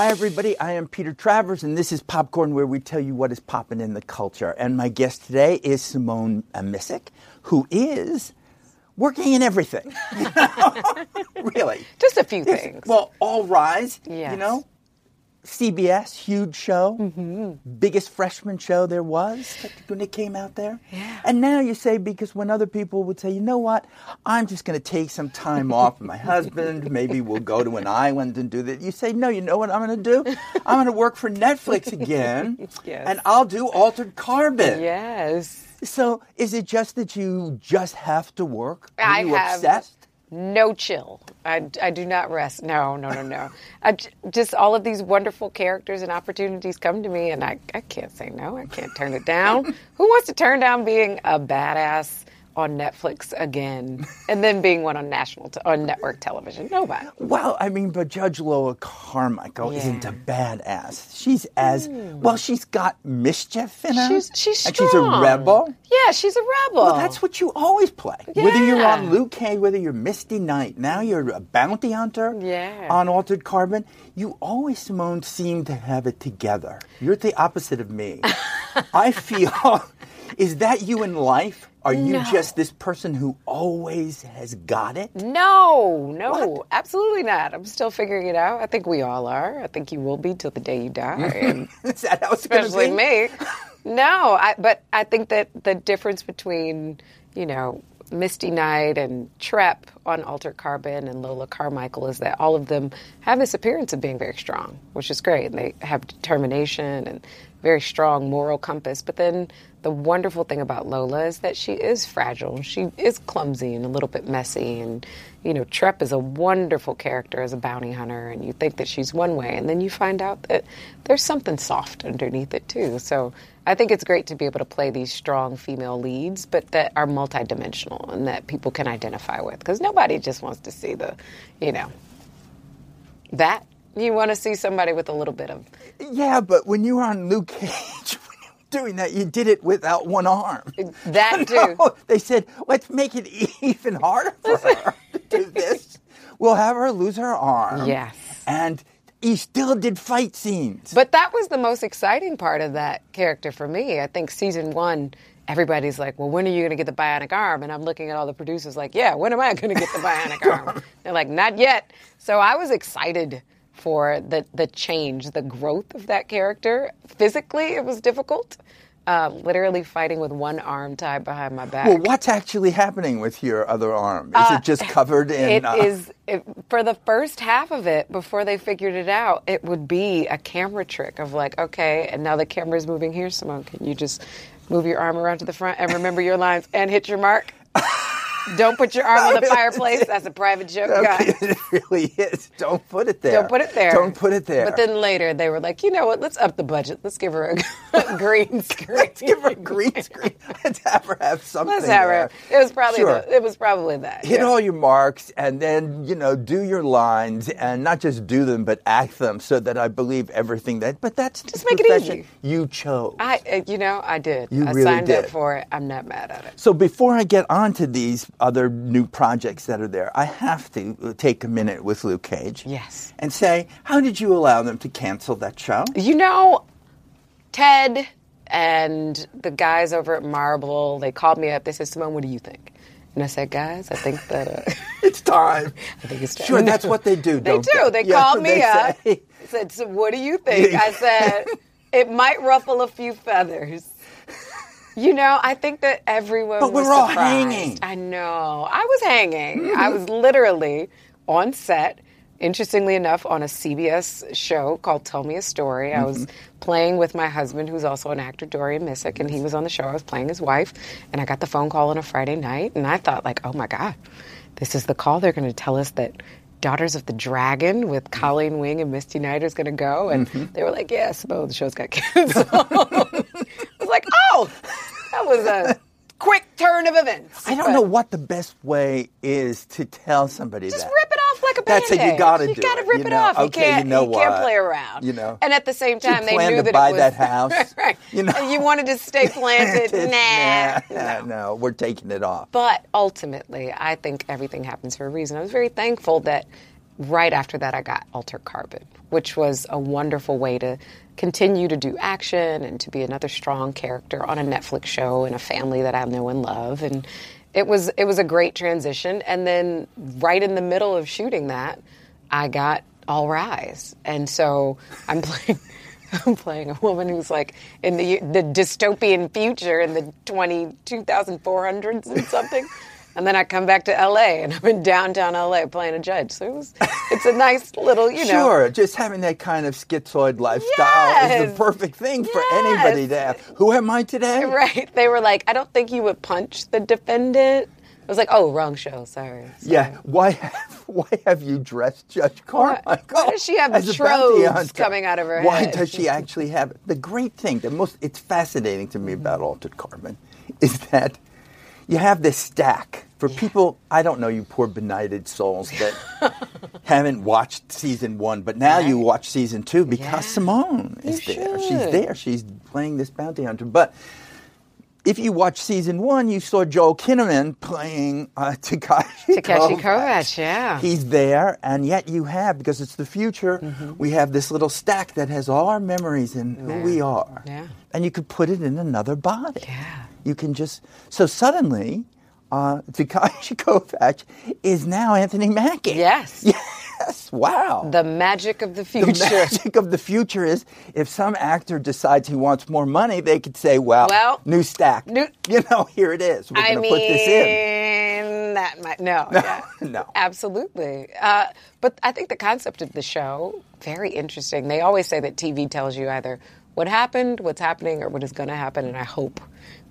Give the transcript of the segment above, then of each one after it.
Hi, everybody. I am Peter Travers, and this is Popcorn, where we tell you what is popping in the culture. And my guest today is Simone Missick, who is working in everything. really. Just a few things. Well, All Rise, you know, CBS, huge show, Mm-hmm. biggest freshman show there was when it came out there. Yeah. And now you say, because when other people would say, you know what, I'm just going to take some time off with my husband, maybe we'll go to an island and do that. You say, no, you know what I'm going to do? I'm going to work for Netflix again, Yes. and I'll do Altered Carbon. yes. So is it just that you just have to work? Are I you have obsessed? No chill. I, I do not rest. No, no, no, no. I just all of these wonderful characters and opportunities come to me, and I, I can't say no. I can't turn it down. Who wants to turn down being a badass on Netflix again, and then being one on national t- on network television? Nobody. Well, I mean, but Judge Lola Carmichael isn't a badass. She's as hmm. well. She's got mischief in her. She's she's and she's a rebel. Yeah, she's a rebel. Well, that's what you always play. Whether you're on Luke Cage, whether you're Misty Knight, now you're a bounty hunter Yeah. on Altered Carbon. You always, Simone, seem to have it together. You're the opposite of me. I feel, is that you in life? Are you No. just this person who always has got it? No, no, What? absolutely not. I'm still figuring it out. I think we all are. I think you will be till the day you die, Is that how it's especially me. No, I, but I think that the difference between, you know, Misty Knight and Trep on Altered Carbon and Lola Carmichael is that all of them have this appearance of being very strong, which is great. And they have determination and very strong moral compass. But then the wonderful thing about Lola is that she is fragile. She is clumsy and a little bit messy. And, you know, Trep is a wonderful character as a bounty hunter. And you think that she's one way. And then you find out that there's something soft underneath it, too. So I think it's great to be able to play these strong female leads, but that are multidimensional and that people can identify with. Because nobody just wants to see the, you know, that. You want to see somebody with a little bit of Yeah, but when you were on Luke Cage, when you were doing that, you did it without one arm. Uh, that too. No, they said, let's make it even harder for her to do this. We'll have her lose her arm. Yes. And he still did fight scenes. But that was the most exciting part of that character for me. I think season one, everybody's like, well, when are you going to get the bionic arm? And I'm looking at all the producers like, yeah, when am I going to get the bionic arm? They're like, not yet. So I was excited for the, the change, the growth of that character. Physically, it was difficult. Uh, literally fighting with one arm tied behind my back. well, what's actually happening with your other arm? Is it just covered in. Uh, It uh, is it, for the first half of it before they figured it out. It would be a camera trick of like, okay, and now the camera's moving here. Simone, can you just move your arm around to the front and remember your lines and hit your mark? Don't put your arm on the fireplace. That's a private joke, guys. it really is. Don't put it there. Don't put it there. Don't put it there. But then later they were like, you know what? Let's up the budget. Let's give her a green screen. Let's give her a green screen. Let's have her have something. Let's have her. It was probably Sure. the, it was probably that. hit yeah. all your marks and then you know do your lines and not just do them but act them so that i believe everything that but that's Just make it easy. you chose I, uh, you know, I did. You I really signed did. up for it. I'm not mad at it. so before i get on to these other new projects that are there i have to uh, take a minute with luke cage Yes. and say how did you allow them to cancel that show You know, Ted and the guys over at Marvel, they called me up. They said, Simone, what do you think? And I said, guys, I think that uh, it's time I think it's time. sure and that's what they do they do. They Yeah, called me they up. say- Said, so what do you think? I said, it might ruffle a few feathers. You know, I think that everyone But was we're all surprised. hanging. I know. I was hanging. Mm-hmm. I was literally on set. Interestingly enough, on a CBS show called Tell Me a Story, I was mm-hmm. playing with my husband, who's also an actor, Dorian Missick, and he was on the show. I was playing his wife, and I got the phone call on a Friday night, and I thought, like, oh my God, this is the call. They're going to tell us that Daughters of the Dragon with mm-hmm. Colleen Wing and Misty Knight is going to go, and they were like, "Yeah, Simone, the show's got canceled." Like, "Oh, that was a quick turn of events." I don't But know what the best way is to tell somebody Just that. rip it off like a That's band-aid. it, you gotta do You gotta rip you it know? off. You Okay, can't. you know can't play around. You know. And at the same you time, they knew to that buy it was that house? right. You know. And you wanted to stay planted. nah. nah, no, we're taking it off. But ultimately, I think everything happens for a reason. I was very thankful that right after that, I got Altered Carbon, which was a wonderful way to continue to do action and to be another strong character on a Netflix show in a family that I know and love. And it was it was a great transition. And then right in the middle of shooting that, I got All Rise, and so I'm playing. I'm playing a woman who's like in the the dystopian future in the 20, 2400s and something. And then I come back to LA and I'm in downtown LA playing a judge. So it was, it's a nice little, you know. Sure, just having that kind of schizoid lifestyle is the perfect thing for Yes. anybody to have. Who am I today? Right. They were like, I don't think you would punch the defendant. I was like, oh, wrong show. Sorry. Yeah. Why have, why have you dressed Judge Carmichael? why does she have troves coming out of her Why head? does she actually have the great thing? The most it's fascinating to me about Altered Carbon is that you have this stack for people. I don't know you poor benighted souls that haven't watched season one, but now you watch season two because Yeah. Simone is You there. She's there. She's playing this bounty hunter, but if you watch season one, you saw Joel Kinnaman playing uh, Takashi, Takeshi Kovacs, yeah. He's there, and yet you have, because it's the future, Mm-hmm. we have this little stack that has all our memories and who we are. Yeah. And you could put it in another body. Yeah. You can just, so suddenly, uh, Takashi Kovacs is now Anthony Mackie. Yes. Yes, wow. The magic of the future. The magic of the future is if some actor decides he wants more money, they could say, well, Well, new stack. new- you know, here it is. We're going to put this in. that might no, yeah. no. absolutely. Uh, but I think the concept of the show very interesting. They always say that TV tells you either what happened, what's happening, or what is going to happen. And I hope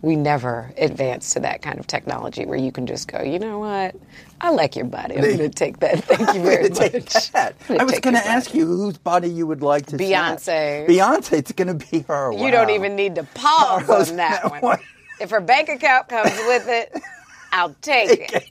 we never advance to that kind of technology where you can just go, you know what, I like your body. I'm going to take that. Thank you very much. I'm was going to ask you whose body you would like to Beyonce. snatch. Beyonce. It's going to be her. You don't even need to pause Pause on that that one. one. If her bank account comes with it, I'll take it.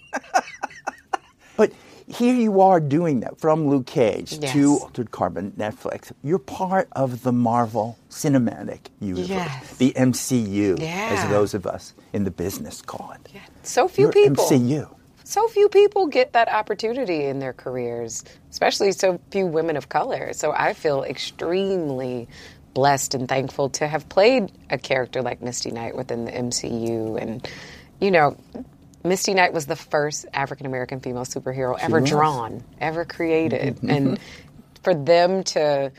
But here you are doing that from Luke Cage Yes. to Altered Carbon, Netflix. You're part of the Marvel Cinematic Universe, Yes. the MCU, as those of us in the business call it. So few You're people. MCU. so few people get that opportunity in their careers, especially so few women of color. So I feel extremely blessed and thankful to have played a character like Misty Knight within the MCU. And, you know, Misty Knight was the first African American female superhero ever was. drawn, ever created. Mm-hmm. and mm-hmm. for them to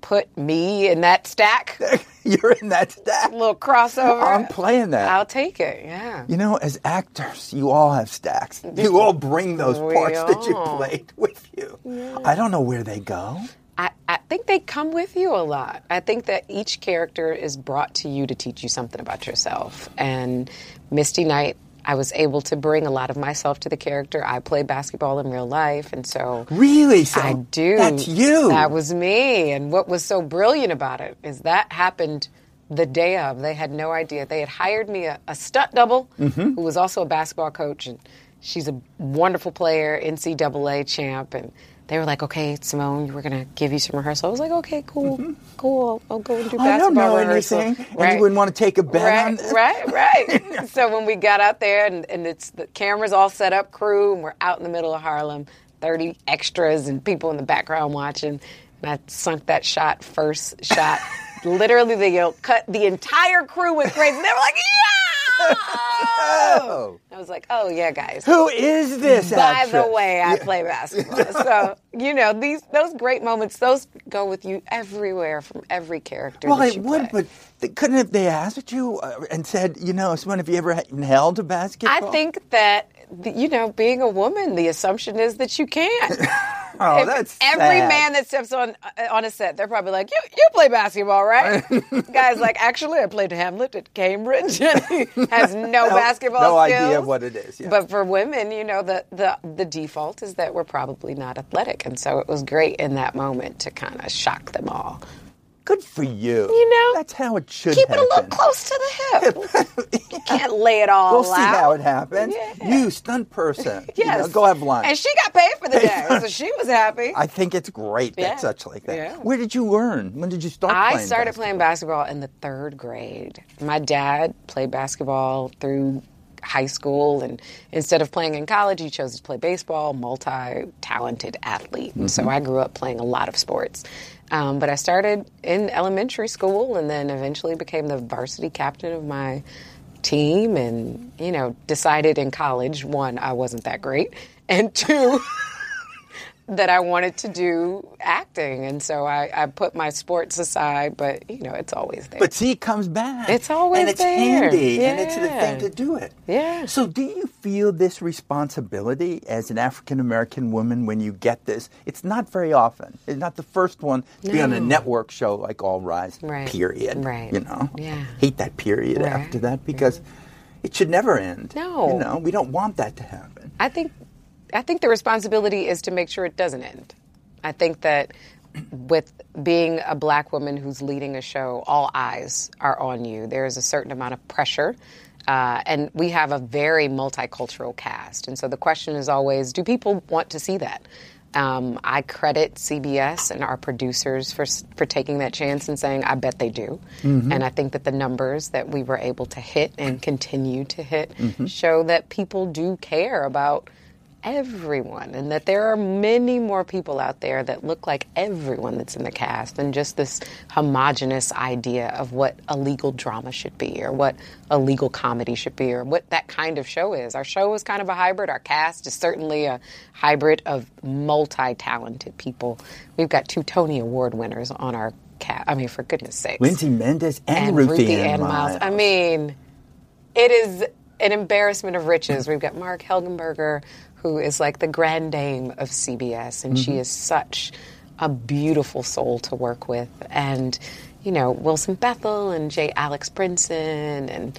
put me in that stack, You're in that stack. little crossover, I'm playing that. I'll take it. Yeah. You know, as actors, you all have stacks. You all bring those We parts that you played with you. I don't know where they go. I, I think they come with you a lot. I think that each character is brought to you to teach you something about yourself. And Misty Knight, I was able to bring a lot of myself to the character. I play basketball in real life, and so Really? So I do. That's you. That was me. And what was so brilliant about it is that happened the day of. They had no idea. They had hired me a, a stunt double Mm-hmm. who was also a basketball coach, and she's a wonderful player, NCAA champ. And they were like, "Okay, Simone, we're gonna give you some rehearsal." I was like, "Okay, cool, cool. I'll, I'll go and do Mm-hmm. I don't basketball know rehearsal." anything. And you wouldn't want to take a bet right, on this? Right, right. so when we got out there and, and it's the cameras all set up, crew, and we're out in the middle of Harlem, 30 extras and people in the background watching. And I sunk that shot, first shot. Literally, they you know, cut the entire crew went crazy. They were like, yeah! Oh. I was like, oh, yeah, guys. Who is this By actress? the way, I play basketball. so, you know, these those great moments, those go with you everywhere from every character. Well, it would, play. but they, couldn't have they asked you uh, and said, you know, someone, have you ever held a basketball? I think that you know, being a woman, the assumption is that you can't. Oh, If that's every sad. man that steps on uh, on a set. They're probably like, "You you play basketball, right?" Guy's like, "Actually, I played Hamlet at Cambridge." and he has no, basketball no skills. idea what it is, yeah. But for women, you know, the the the default is that we're probably not athletic, and so it was great in that moment to kind of shock them all. Good for you. You know, that's how it should Keep it a little close to the hip. You can't lay it all We'll see how it happens. Yeah. You stunt person. you Yes. know, go have lunch. And she got paid for the day, so she was happy. I think it's great that such like that. Yeah. Where did you learn? When did you start I playing started basketball? playing basketball in the third grade. My dad played basketball through high school, and instead of playing in college, he chose to play baseball. Multi-talented athlete, and so I grew up playing a lot of sports. Um, but I started in elementary school, and then eventually became the varsity captain of my team, and you know, decided in college one I wasn't that great, and two. that I wanted to do acting, and so I, I, put my sports aside. But you know, it's always there. But see, it comes back. It's always there. and it's there. handy, yeah. and it's the thing to do it. Yeah. So, do you feel this responsibility as an African American woman when you get this? It's not very often. It's not the first one to no. be on a network show like All Rise. Right. Period. Right. You know. Yeah. Hate that period right. after that because. It should never end. No. You know, we don't want that to happen. I think I think the responsibility is to make sure it doesn't end. I think that with being a black woman who's leading a show, all eyes are on you. There is a certain amount of pressure. Uh, and we have a very multicultural cast. And so the question is always do people want to see that? Um, I credit CBS and our producers for for taking that chance and saying, "I bet they do." Mm-hmm. And I think that the numbers that we were able to hit and continue to hit mm-hmm. show that people do care about everyone and that there are many more people out there that look like everyone that's in the cast than just this homogenous idea of what a legal drama should be or what a legal comedy should be or what that kind of show is. Our show is kind of a hybrid. Our cast is certainly a hybrid of multi-talented people. We've got two Tony Award winners on our cast. I mean, for goodness sakes. Lindsay Mendez and, and Ruthie, Ruthie Ann Miles. Miles. I mean, it is an embarrassment of riches. We've got Marg Helgenberger, who is like the grand dame of CBS, and mm-hmm. she is such a beautiful soul to work with. And, you know, Wilson Bethel and J. Alex Brinson and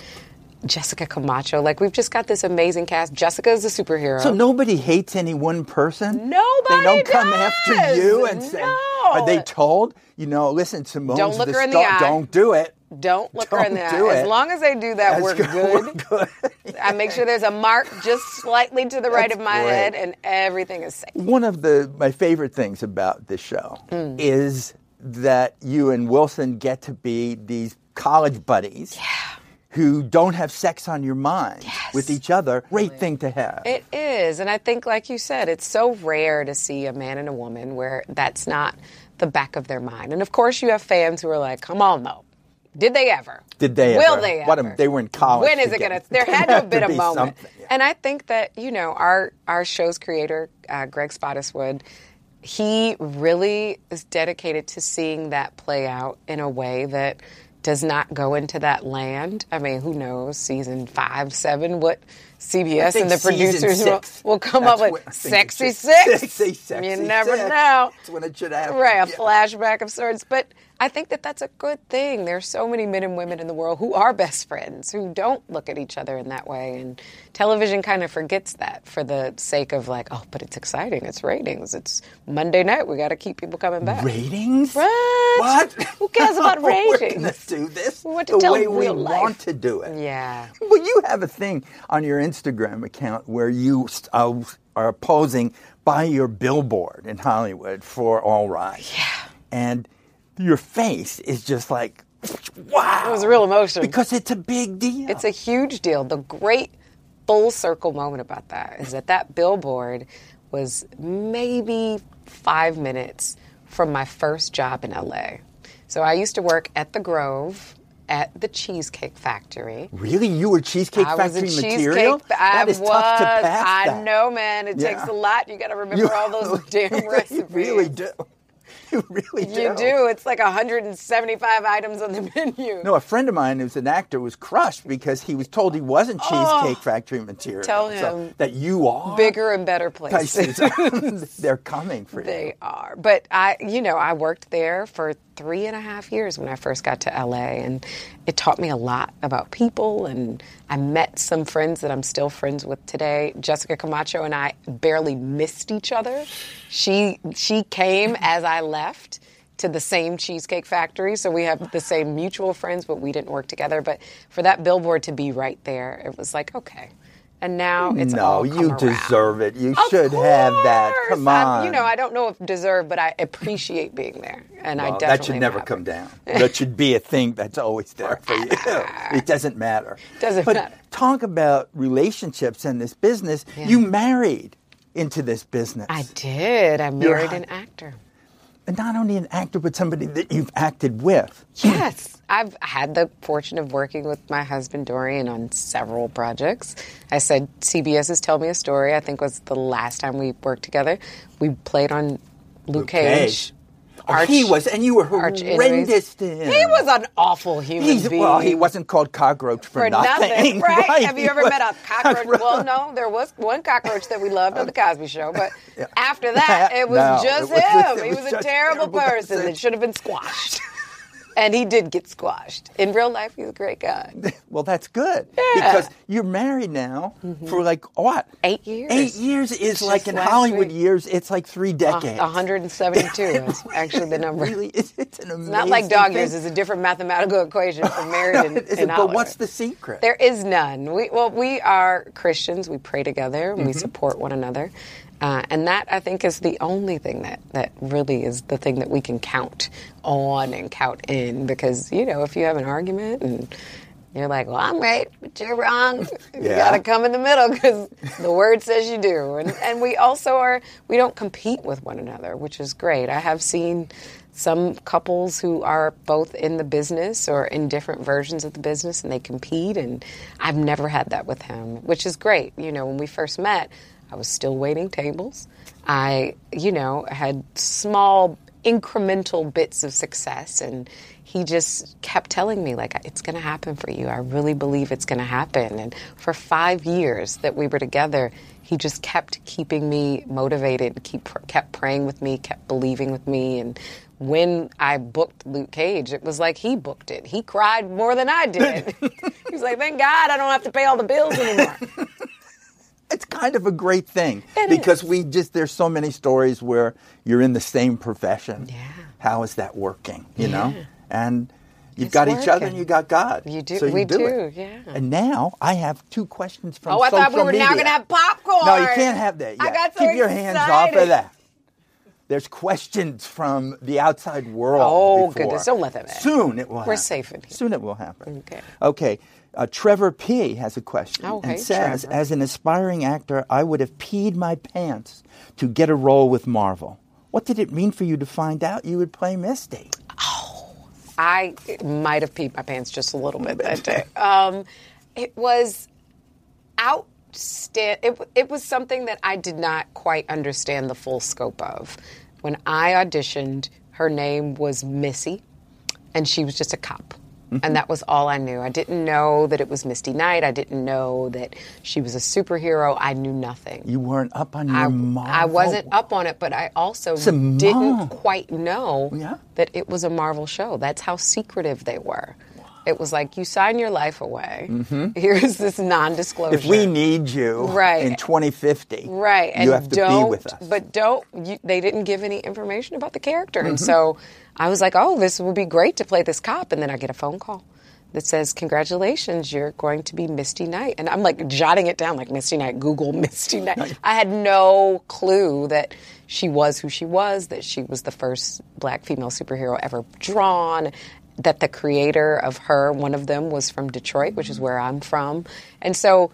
Jessica Camacho. Like, we've just got this amazing cast. Jessica is a superhero. So nobody hates any one person? Nobody They don't does. come after you and say, are they told, you know, listen, Simone's Don't look her in the eye. Don't do it. Don't look her in the Don't eye. do As long as they do that, That's we're good. good. We're good. I make sure there's a mark just slightly to the right That's of my great. head, and everything is safe. One of the my favorite things about this show Mm. is that you and Wilson get to be these college buddies who don't have sex on your mind with each other. Great thing to have. It is. And I think, like you said, it's so rare to see a man and a woman where that's not the back of their mind. And of course, you have fans who are like, come on, though. Did they ever? Did they Will ever? they ever? What a- they were in college When is it going to? There had to have been a be moment. yeah. And I think that you know our our show's creator, uh, Greg Spottiswoode, he really is dedicated to seeing that play out in a way that does not go into that land. I mean, who knows? Season five, seven, what CBS and the producers will, will come That's up with sexy six. Sexy, sexy You never six. know. That's when it should happen. Right, a Yeah. flashback of sorts. But I think that that's a good thing. There's so many men and women in the world who are best friends, who don't look at each other in that way. And television kind of forgets that for the sake of like, oh, but it's exciting. It's ratings. It's Monday night. We got to keep people coming back. Ratings? What? What? Who cares about ratings? We're ratings? gonna do this We want to the way we life. want to do it. Yeah. Well, you have a thing on your Instagram account where you uh, are posing by your billboard in Hollywood for All Right. Yeah. And your face is just like, wow. It was a real emotion. Because it's a big deal. It's a huge deal. The great full circle moment about that is that that billboard was maybe five minutes from my first job in LA. So I used to work at the Grove at the Cheesecake Factory. Really? You were Cheesecake I was a Factory cheesecake. material? I that is was. tough to pass I that. know, man. It Yeah. takes a lot. You got to remember You- all those damn you recipes. really do. You really do. You do. It's like 175 items on the menu. No, a friend of mine who's an actor was crushed because he was told he wasn't oh. Cheesecake Factory material. Oh. Tell So him that you are. Bigger and better places. places. They're coming for you. They are. But I, you know, I worked there for three and a half years when I first got to LA, and it taught me a lot about people. And I met some friends that I'm still friends with today. Jessica Camacho and I barely missed each other. She she came as I left to the same cheesecake factory, so we have the same mutual friends, but we didn't work together. But for that billboard to be right there, it was like okay. and now it's no, all you around. deserve it. You Of should have that. course. Come on. you know, I don't know if deserve, but I appreciate being there, and I definitely that should never come down. That should be a thing that's always there for you. It doesn't matter. Doesn't but matter. talk about relationships and this business. You married into this business. I did. I married an actor. And not only an actor, but somebody that you've acted with. Yes. I've had the fortune of working with my husband Dorian on several projects. I said CBS's Tell Me a Story, I think was the last time we worked together. We played on Luke, Cage. Oh, Arch- he was, and you were horrendous to him. He was an awful human He's, being. well, he wasn't called cockroach for, for nothing, right? Have you He ever met a cockroach? Well, no, there was one cockroach that we loved on the Cosby Show, but after that, it was No, just it was- him. it he was was a terrible terrible person person. that should have been squashed. And he did get squashed. In real life, he's a great guy. Well, that's good Yeah. Mm-hmm. because you're married now for like what? Eight years. Eight years is Just like in Hollywood week. years, it's like three decades. 172 is actually the number. Really, it's, it's an amazing. Not like dog thing. years. It's a different mathematical equation for married in, Is in it- but Hollywood. what's the secret? There is none. We, well, we are Christians. We pray together and we Mm-hmm. support one another. Uh, and that, I think, is the only thing that, that really is the thing that we can count on and count in. Because, you know, if you have an argument and you're like, well, I'm right, but you're wrong, you Yeah. got to come in the middle because the word says you do. And, and we also are, we don't compete with one another, which is great. I have seen some couples who are both in the business or in different versions of the business and they compete and I've never had that with him, which is great. You know, when we first met, I was still waiting tables. I, you know, had small incremental bits of success and he just kept telling me like it's going to happen for you. I really believe it's going to happen. And for 5 years that we were together, he just kept keeping me motivated, keep kept praying with me, kept believing with me and when I booked Luke Cage, it was like he booked it. He cried more than I did. He's like, "Thank God I don't have to pay all the bills anymore." it's kind of a great thing It because is. we just there's so many stories where you're in the same profession. Yeah. How is that working? You know, and you've It's got each other and you got God. You do- So you we do, do, it. yeah. And now I have two questions from oh, I thought we were now going to have popcorn. No, you can't have that yet. I got so Keep your hands off of that. There's questions from the outside world. Oh, before. goodness. Don't let them in. Soon it will happen. We're safe in here. Soon it will happen. Okay. Okay. Uh, Trevor P. has a question Oh, and says, Trevor. as an aspiring actor, I would have peed my pants to get a role with Marvel. What did it mean for you to find out you would play Misty? Oh, I might have peed my pants just a little bit that day. Um, it was outstand. It, it was something that I did not quite understand the full scope of. When I auditioned, her name was Missy, and she was just a cop. Mm-hmm. And that was all I knew. I didn't know that it was Misty Knight. I didn't know that she was a superhero. I knew nothing. You weren't up on your I, Marvel. I wasn't up on it, but I also didn't quite know Yeah. that it was a Marvel show. That's how secretive they were. It was like you sign your life away. Here's this non-disclosure. Mm-hmm. If we need you Right. in 2050, right, and you have to don't, be with us. But don't. You, they didn't give any information about the character, Mm-hmm. and so I was like, "Oh, this would be great to play this cop." And then I get a phone call that says, "Congratulations, you're going to be Misty Knight." And I'm like jotting it down, like Misty Knight. Google Misty Knight. I had no clue that she was who she was. That she was the first black female superhero ever drawn. That the creator of her, one of them, was from Detroit, which is where I'm from, and so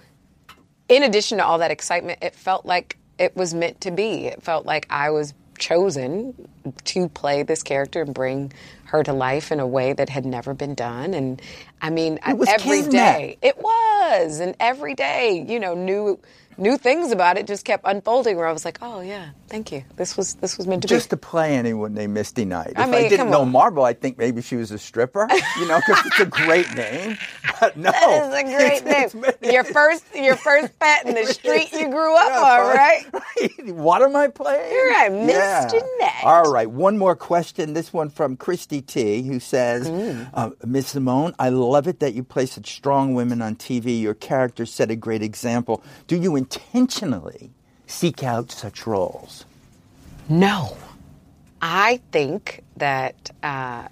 in addition to all that excitement, it felt like it was meant to be. It felt like I was chosen to play this character and bring her to life in a way that had never been done. And I mean, every Kismet. day it was, and every day, you know, new new things about it just kept unfolding. Where I was like, oh yeah, thank you. This was this was meant to just be. Just to play anyone named Misty Knight. If I I, didn't know on. Marvel, I think maybe she was a stripper, you know, because it's a great name. But no, That is a great It's- name. it's- Your first your first pet in the street you grew up Yeah, on, right? right. What am I playing? You're right, Mr. Knight. All right, one more question. This one from Christy T, who says, Mm. uh, Miss Simone, I love it that you play such strong women on TV. Your character set a great example. Do you intentionally seek out such roles? No, I think that uh,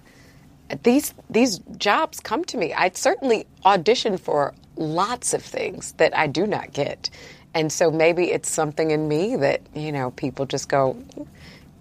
these these jobs come to me. I certainly audition for lots of things that I do not get. And so maybe it's something in me that, you know, people just go,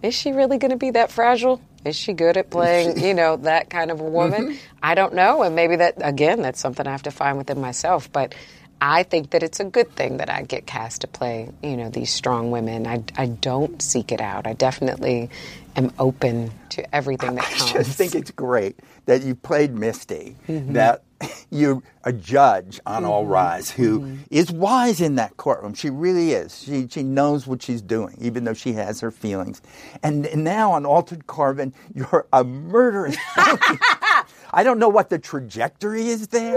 is she really going to be that fragile? Is she good at playing, you know, that kind of a woman? Mm-hmm. I don't know. And maybe that, again, that's something I have to find within myself. But I think that it's a good thing that I get cast to play, you know, these strong women. I, I don't seek it out. I definitely am open to everything that comes. I just think it's great that you played Misty, Mm-hmm. that you're a judge on All Rise who is Mm-hmm. wise in that courtroom. She really is. She, she knows what she's doing, even though she has her feelings. And, and now on Altered Carbon, you're a murderous. I don't know what the trajectory is there,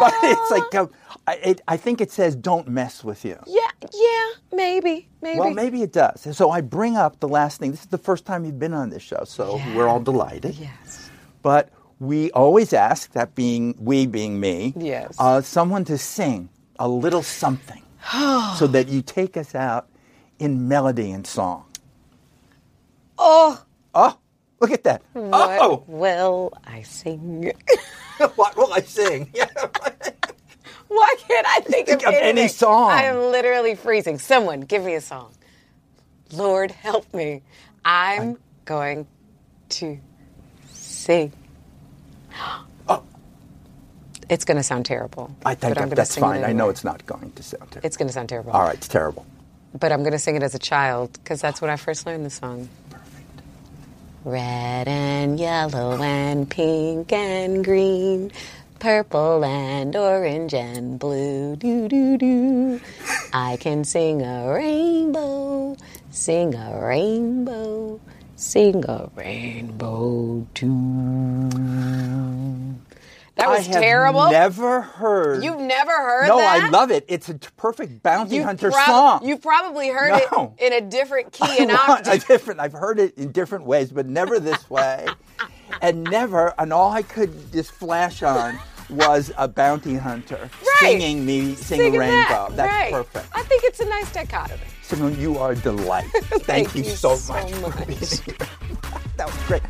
but it's like, a, I, it, I think it says, don't mess with you. yeah, yeah, maybe, maybe. Well, maybe it does. And so I bring up the last thing. This is the first time you've been on this show, so we're all delighted. Yes. But we always ask, that being we being me, Yes. uh, someone to sing a little something so that you take us out in melody and song. Oh, Oh, look at that. what Oh, will I sing? what will I sing? Yeah. Why can't I think, Think of, of any song. I am literally freezing. Someone, give me a song. Lord, help me. I'm going to sing. Oh. It's going to sound terrible. I think I'm that's fine. I know it's not going to sound terrible. It's going to sound terrible. All right, it's terrible. But I'm going to sing it as a child because that's when I first learned the song. Red and yellow and pink and green, purple and orange and blue. Doo doo doo. I can sing a rainbow, sing a rainbow, sing a rainbow too. That was I have terrible. Never heard. You've never heard no, that? I love it. It's a perfect bounty You've hunter prob- song. You've probably heard No. it in a different key and octave. different. I've heard it in different ways, but never this way, and never. And all I could just flash on was a bounty hunter Right. singing me sing Singing rainbow. that, That's right. perfect. I think it's a nice dichotomy. Simone, you are a delight. Thank, Thank you, you so so much. for much. that was great.